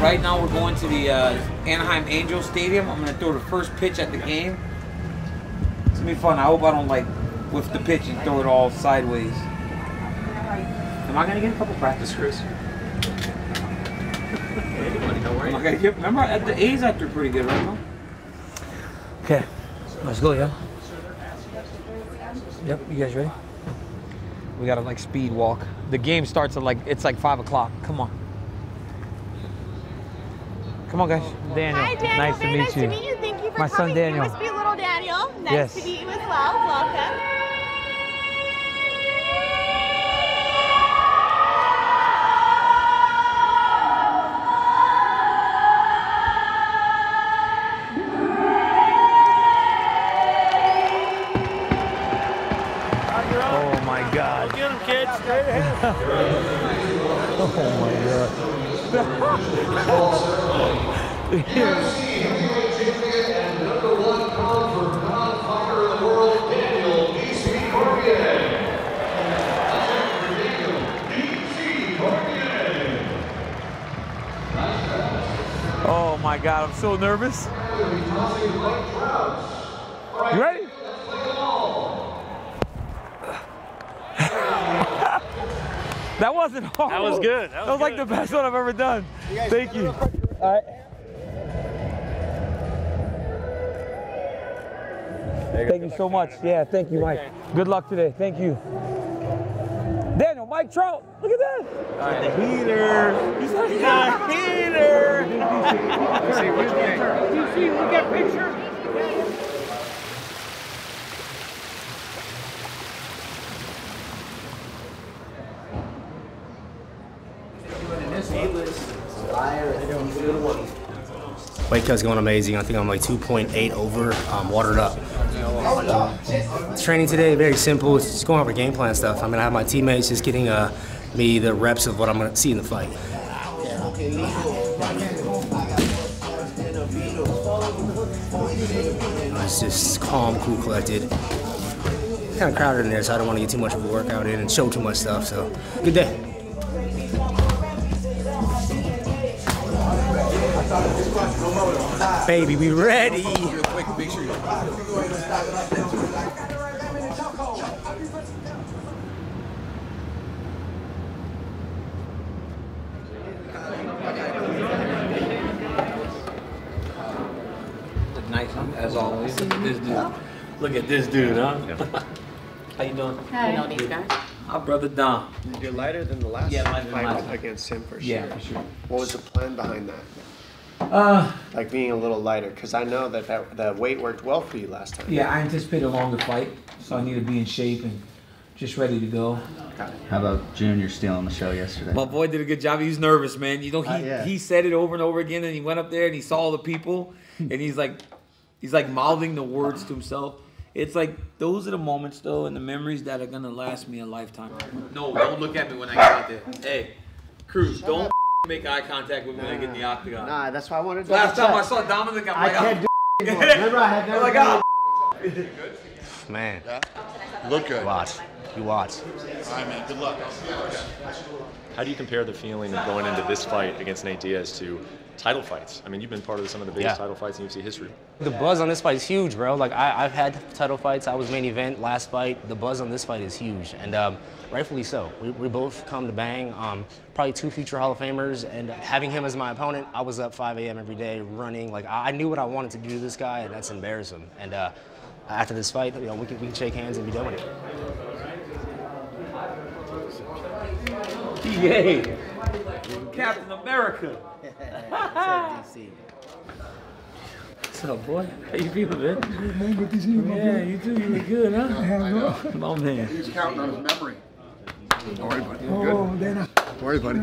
Right now we're going to the uh, Anaheim Angels Stadium. I'm gonna throw the first pitch at the game. It's gonna be fun. I hope I don't like whiff the pitch and throw it all sideways. Am I gonna get a couple practice screws? Anybody, don't worry. Am I gonna get? Remember at the A's I threw pretty good, right? Mo? Okay, let's go, yeah. Yep, you guys ready? We gotta like speed walk. The game starts at like it's like five o'clock. Come on. Come on, guys. Daniel. Hi, Daniel. Nice Very to meet nice you. to meet you. Thank you for My son. Daniel. You must be little Daniel. Nice Yes. to meet you as well. Welcome. Oh my God. Get him, kids. Straight ahead. Oh my God. Oh my God, I'm so nervous. You ready? That wasn't hard. That was good. That That was, was like the best one I've ever done. Thank you. All right. Thank you so much. Yeah, thank you, Mike. Good luck today. Thank you. Daniel, Mike Trout. Look at that. The heater. He's a heater. Weight cut's going amazing. I think I'm like 2.8 over, um, watered up. Um, training today very simple. It's just going over game plan stuff. I'm gonna have my teammates just getting uh, me the reps of what I'm gonna see in the fight. It's just calm, cool, collected. Kind of crowded in there, so I don't want to get too much of a workout in and show too much stuff. So, good day. Baby, we ready. Nice, as always. Look at this dude. Look at this dude, huh? How you doing? I know these guys. Our brother Dom. You're lighter than the last Yeah, lighter than fight against him for sure. Yeah, for sure. What was the plan behind that? Uh, Like being a little lighter, because I know that, that the weight worked well for you last time. yeah, I anticipate a longer fight, so I need to be in shape and just ready to go. How about Junior stealing the show yesterday? My boy did a good job. He was nervous, man. You know, he Uh, yeah. he said it over and over again, and he went up there and he saw all the people, and he's like, he's like mouthing the words to himself. It's like those are the moments, though, and the memories that are gonna last me a lifetime. No, don't look at me when I get out there. Hey, Cruz, don't make eye contact with me when I get in the octagon. Nah, that's why I wanted to. Last time I saw Dominic, I'm check. I like, can't oh, do anymore. Remember, I had I'm never like, done oh, Man, Look good. watch. You watch. All right, man. Good luck. How do you compare the feeling of going into this fight against Nate Diaz to title fights? I mean, you've been part of some of the biggest Yeah. title fights in UFC history. The buzz on this fight is huge, bro. Like I, I've had title fights. I was main event last fight. The buzz on this fight is huge, and um, rightfully so. We, we both come to bang. Um, probably two future Hall of Famers, and having him as my opponent, I was up 5 a.m. every day running. Like I, I knew what I wanted to do to this guy, and that's embarrassing. And uh, after this fight, you know, we can, we can shake hands and be done with it. Yay! Captain America. What's up, boy? How you feeling, man? good to see you, Yeah, you too. You look good, huh? My man. He's counting on his memory. Don't worry, buddy. You're good. Don't worry, buddy.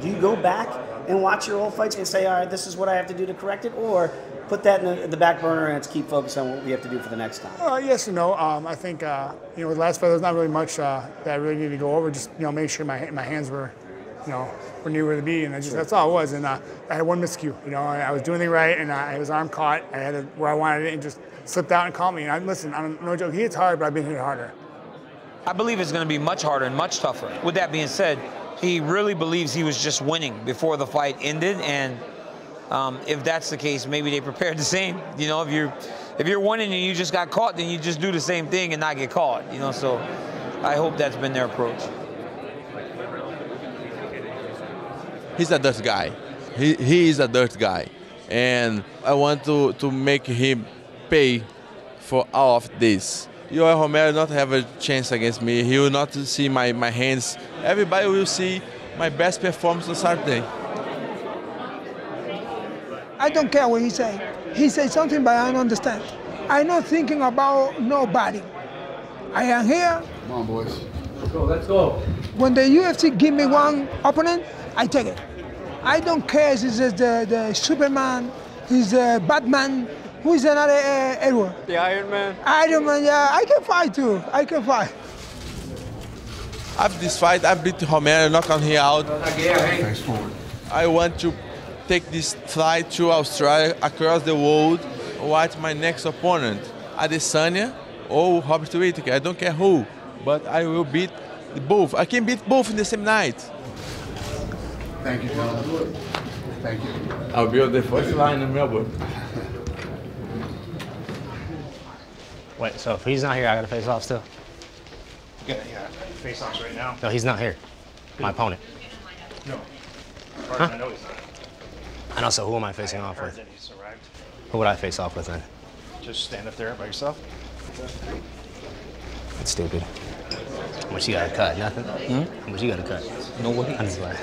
Do you go back and watch your old fights and say, all right, this is what I have to do to correct it, or put that in the, the back burner and let's keep focused on what we have to do for the next time? Uh, yes and no. Um, I think uh, you know with the last fight, there's not really much uh, that I really needed to go over. Just you know, make sure my my hands were, you know, were near where to be, and I just that's all it was. And uh, I had one miscue. You know, I, I was doing it right, and I, had his arm caught. I had it where I wanted it, and just slipped out and caught me. And I listen, I'm no joke. He hits hard, but I've been hit harder. I believe it's going to be much harder and much tougher. With that being said, he really believes he was just winning before the fight ended, and um, if that's the case, maybe they prepared the same. You know, if you're if you're winning and you just got caught, then you just do the same thing and not get caught. You know, so I hope that's been their approach. He's a dirt guy. He, he is a dirt guy. And I want to, to make him pay for all of this. Yoel Romero not have a chance against me. He will not see my, my hands. Everybody will see my best performance on Saturday. I don't care what he say. He say something, but I don't understand. I'm not thinking about nobody. I am here. Come on, boys. Let's go. Let's go. When the UFC give me one opponent, I take it. I don't care if it's the, the Superman, he's the Batman, who is another uh, Edward. The Iron Man. Iron Man, yeah, I can fight too. I can fight. After this fight, I beat Romero, knock on him out. Thanks forward. I want to take this flight to Australia, across the world, watch my next opponent, Adesanya or Robert Whittaker. I don't care who, but I will beat both. I can beat both in the same night. Thank you, gentlemen. Thank you. I'll be on the first line in Melbourne. Wait, so if he's not here, I gotta face off still? Yeah, yeah. Face offs right now. No, he's not here. My opponent. No. Huh? I know he's not. I know, so who am I facing off with? that he's arrived. Who would I face off with then? Just stand up there by yourself. That's stupid. How much you gotta cut? Nothing? How much you gotta cut? No way. I'm just like,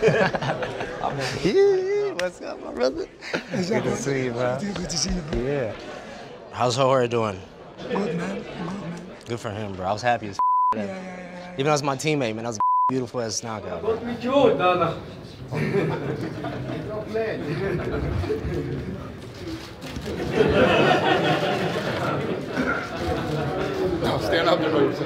What's up, my brother? Good to see you, bro. Good to see you. yeah. How's Jorge doing? Good man. Good man. Good for him, bro. I was happy as Yeah, yeah, yeah. Even though it's my teammate, man, that was a beautiful as knockout. bro. No, stand up there. boys.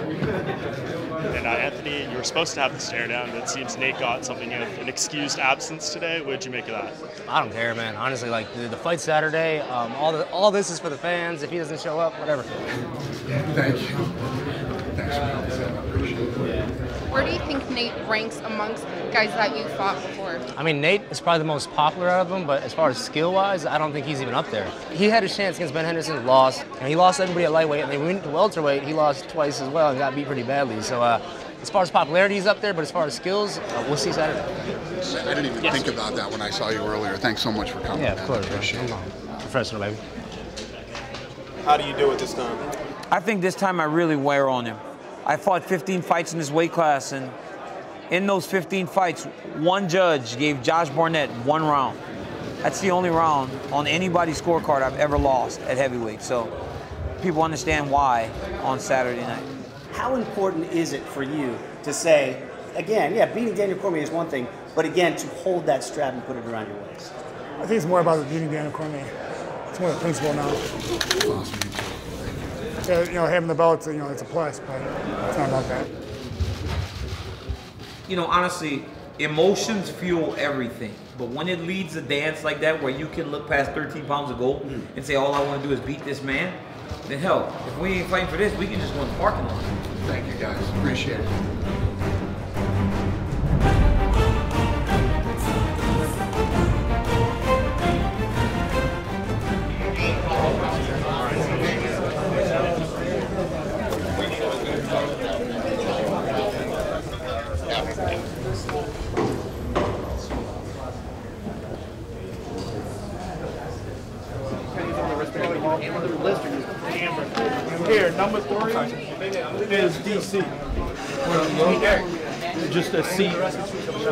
And uh, Anthony, you were supposed to have the stare down, but it seems Nate got something. You have an excused absence today. What did you make of that? I don't care, man. Honestly, like the, the fight Saturday, um, all the all this is for the fans. If he doesn't show up, whatever. Thank you. Thanks for coming. Sam. I appreciate it. Where do you think Nate ranks amongst guys that you fought before? I mean, Nate is probably the most popular out of them, but as far as skill wise, I don't think he's even up there. He had a chance against Ben Henderson, lost, and he lost everybody at lightweight, and then went to welterweight, he lost twice as well and got beat pretty badly. So, uh, as far as popularity, is up there, but as far as skills, uh, we'll see Saturday. I didn't even think about that when I saw you earlier. Thanks so much for coming. Yeah, of man. course, I bro. appreciate it. Professional, baby. How do you do it this time? I think this time I really wear on him. I fought 15 fights in this weight class, and in those 15 fights, one judge gave Josh Barnett one round. That's the only round on anybody's scorecard I've ever lost at heavyweight. So people understand why on Saturday night. How important is it for you to say, again, yeah, beating Daniel Cormier is one thing, but again, to hold that strap and put it around your waist? I think it's more about beating Daniel Cormier. It's more the principle now. Yeah, you know, having the belt, you know, it's a plus, but it's not about that. You know, honestly, emotions fuel everything. But when it leads a dance like that, where you can look past 13 pounds of gold mm. and say, all I want to do is beat this man, then hell, if we ain't fighting for this, we can just go in the parking lot. Thank you, guys. Appreciate it.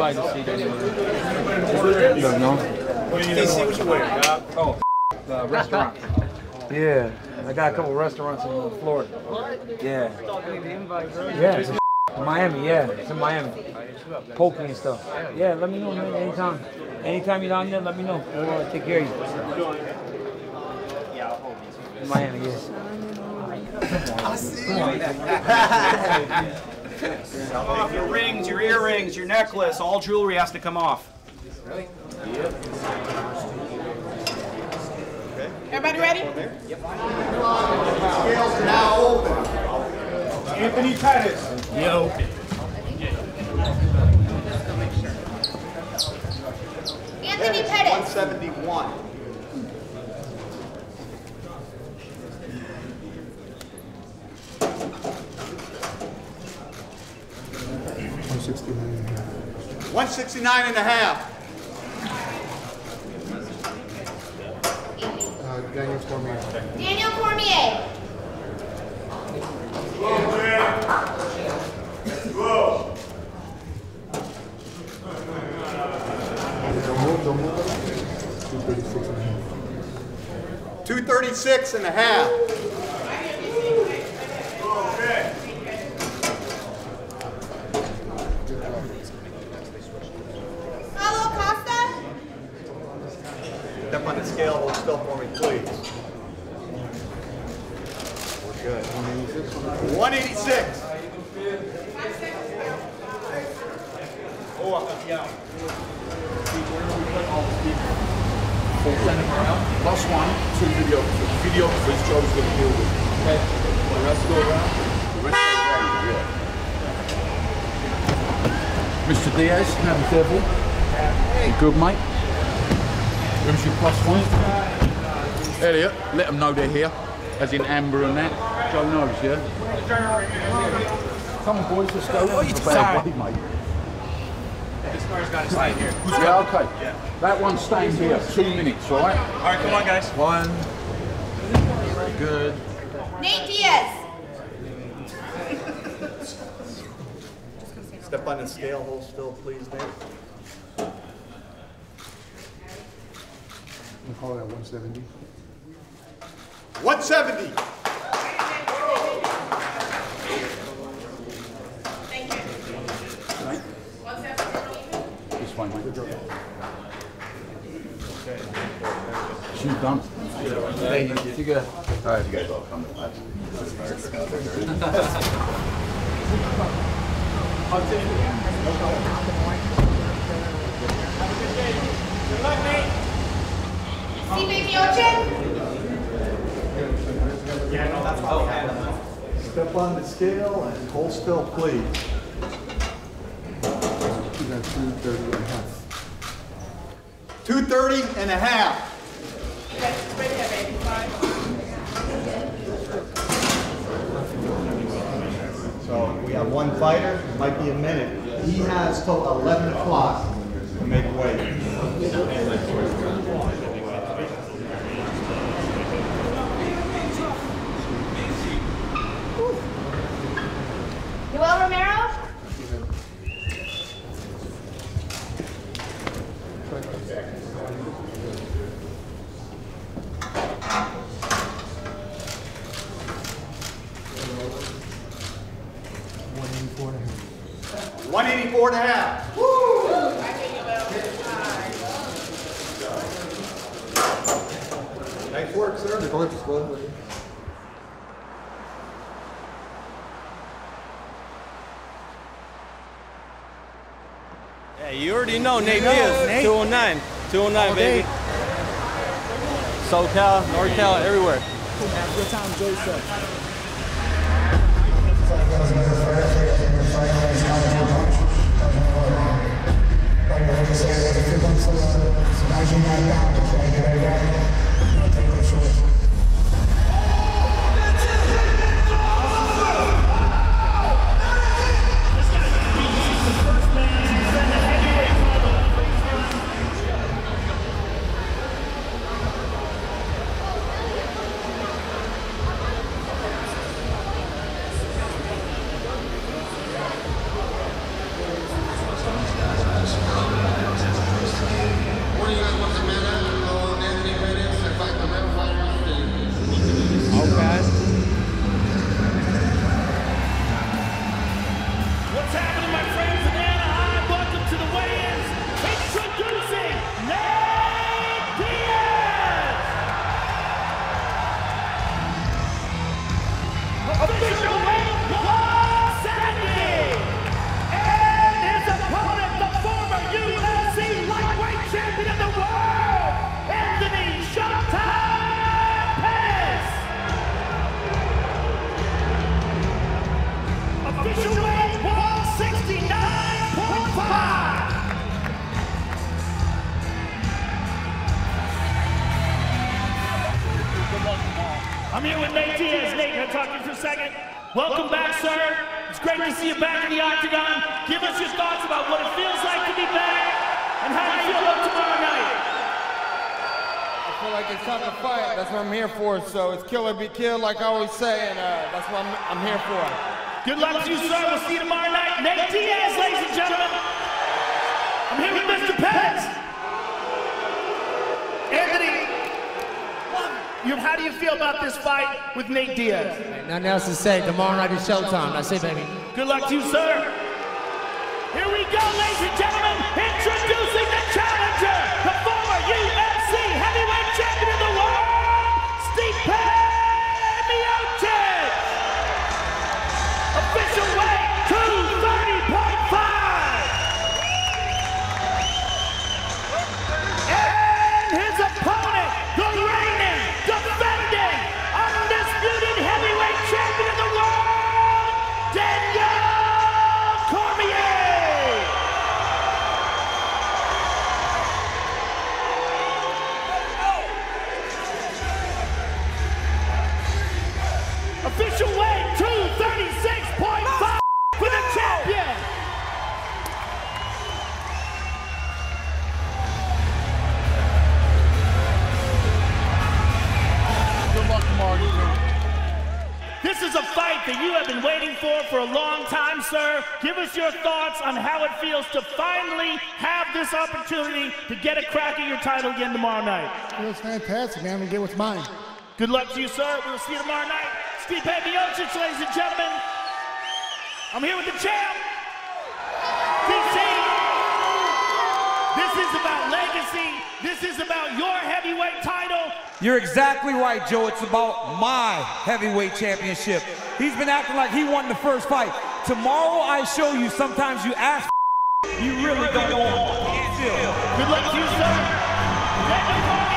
Try to seat anywhere. You don't know? DC, what you wearing? Oh, the restaurant. Yeah, I got a couple restaurants in Florida. Yeah. Yeah, it's in Miami. Yeah, it's in Miami. Poking and stuff. Yeah, let me know, man. Anytime. Anytime you're down there, let me know. We'll uh, take care of you. In Miami, yes. Come off your rings, your earrings, your necklace, all jewelry has to come off. Everybody ready? Yep. Scales are now open. Anthony Pettis. Yo. Anthony Pettis. 171. One sixty-nine and a half. Daniel Cormier. Daniel Cormier. Two thirty-six and a half. Paulo 186. One, two video The videographer's job is going to deal with. Okay. The rest go around. The rest go around, yeah. Mr. Diaz, have a devil. You good, mate? Who's your plus one? Elliot, let them know they're here. As in Amber and that. Joe knows, yeah? Come on, boys, let's go. Oh, you bad way, mate. This car's got to stay here. Yeah, okay. Yeah. That one's staying here. Two minutes, all right? All right, come on, guys. One. Good. Nate Diaz. Step on the scale hold still, please, Nate. We call that 170. 170. Fine, mate. She's done. Thank you. You good? All right. You guys all come to class. See Baby Ocean. Yeah, no, that's why we had them. Step on the scale and hold still, please. 30 and a half. So we have one fighter, it might be a minute. He has till 11 o'clock to make weight. Yoel Romero? One eighty-four and a half. Nice work, sir. Yeah, you already know Nate Diaz, 209, 209, baby. SoCal, NorCal, everywhere. Have a good time, Joseph. champion of the world, Anthony Showtime Pettis. Official weight 169.5. I'm here with Nate Diaz. Nate, can I talk to you for a second? Welcome, Welcome back, sir. It's great to see you back in the octagon. Give us your thoughts about what it feels like to be back and how you feel about tomorrow night. I feel like it's time to fight. That's what I'm here for. So it's kill or be killed, like I always say, and uh, that's what I'm, I'm here for. Good luck to you, sir. We'll see you tomorrow night. Nate Diaz, ladies and gentlemen. I'm here with Mr. Pence. Anthony, you, how do you feel about this fight with Nate Diaz? Nothing else to say. Tomorrow night is showtime. That's it, baby. Good luck to you, sir. Here we go, ladies and gentlemen. For for a long time, sir. Give us your thoughts on how it feels to finally have this opportunity to get a crack at your title again tomorrow night. It was fantastic, man. We get what's mine. Good luck to you, sir. We'll see you tomorrow night. Stipe Miocic, ladies and gentlemen. I'm here with the champ. DC. This is about legacy. This is about your title. You're exactly right, Joe. It's about my heavyweight championship. He's been acting like he won the first fight. Tomorrow I show you sometimes you ask you really don't want. Good luck to you, sir.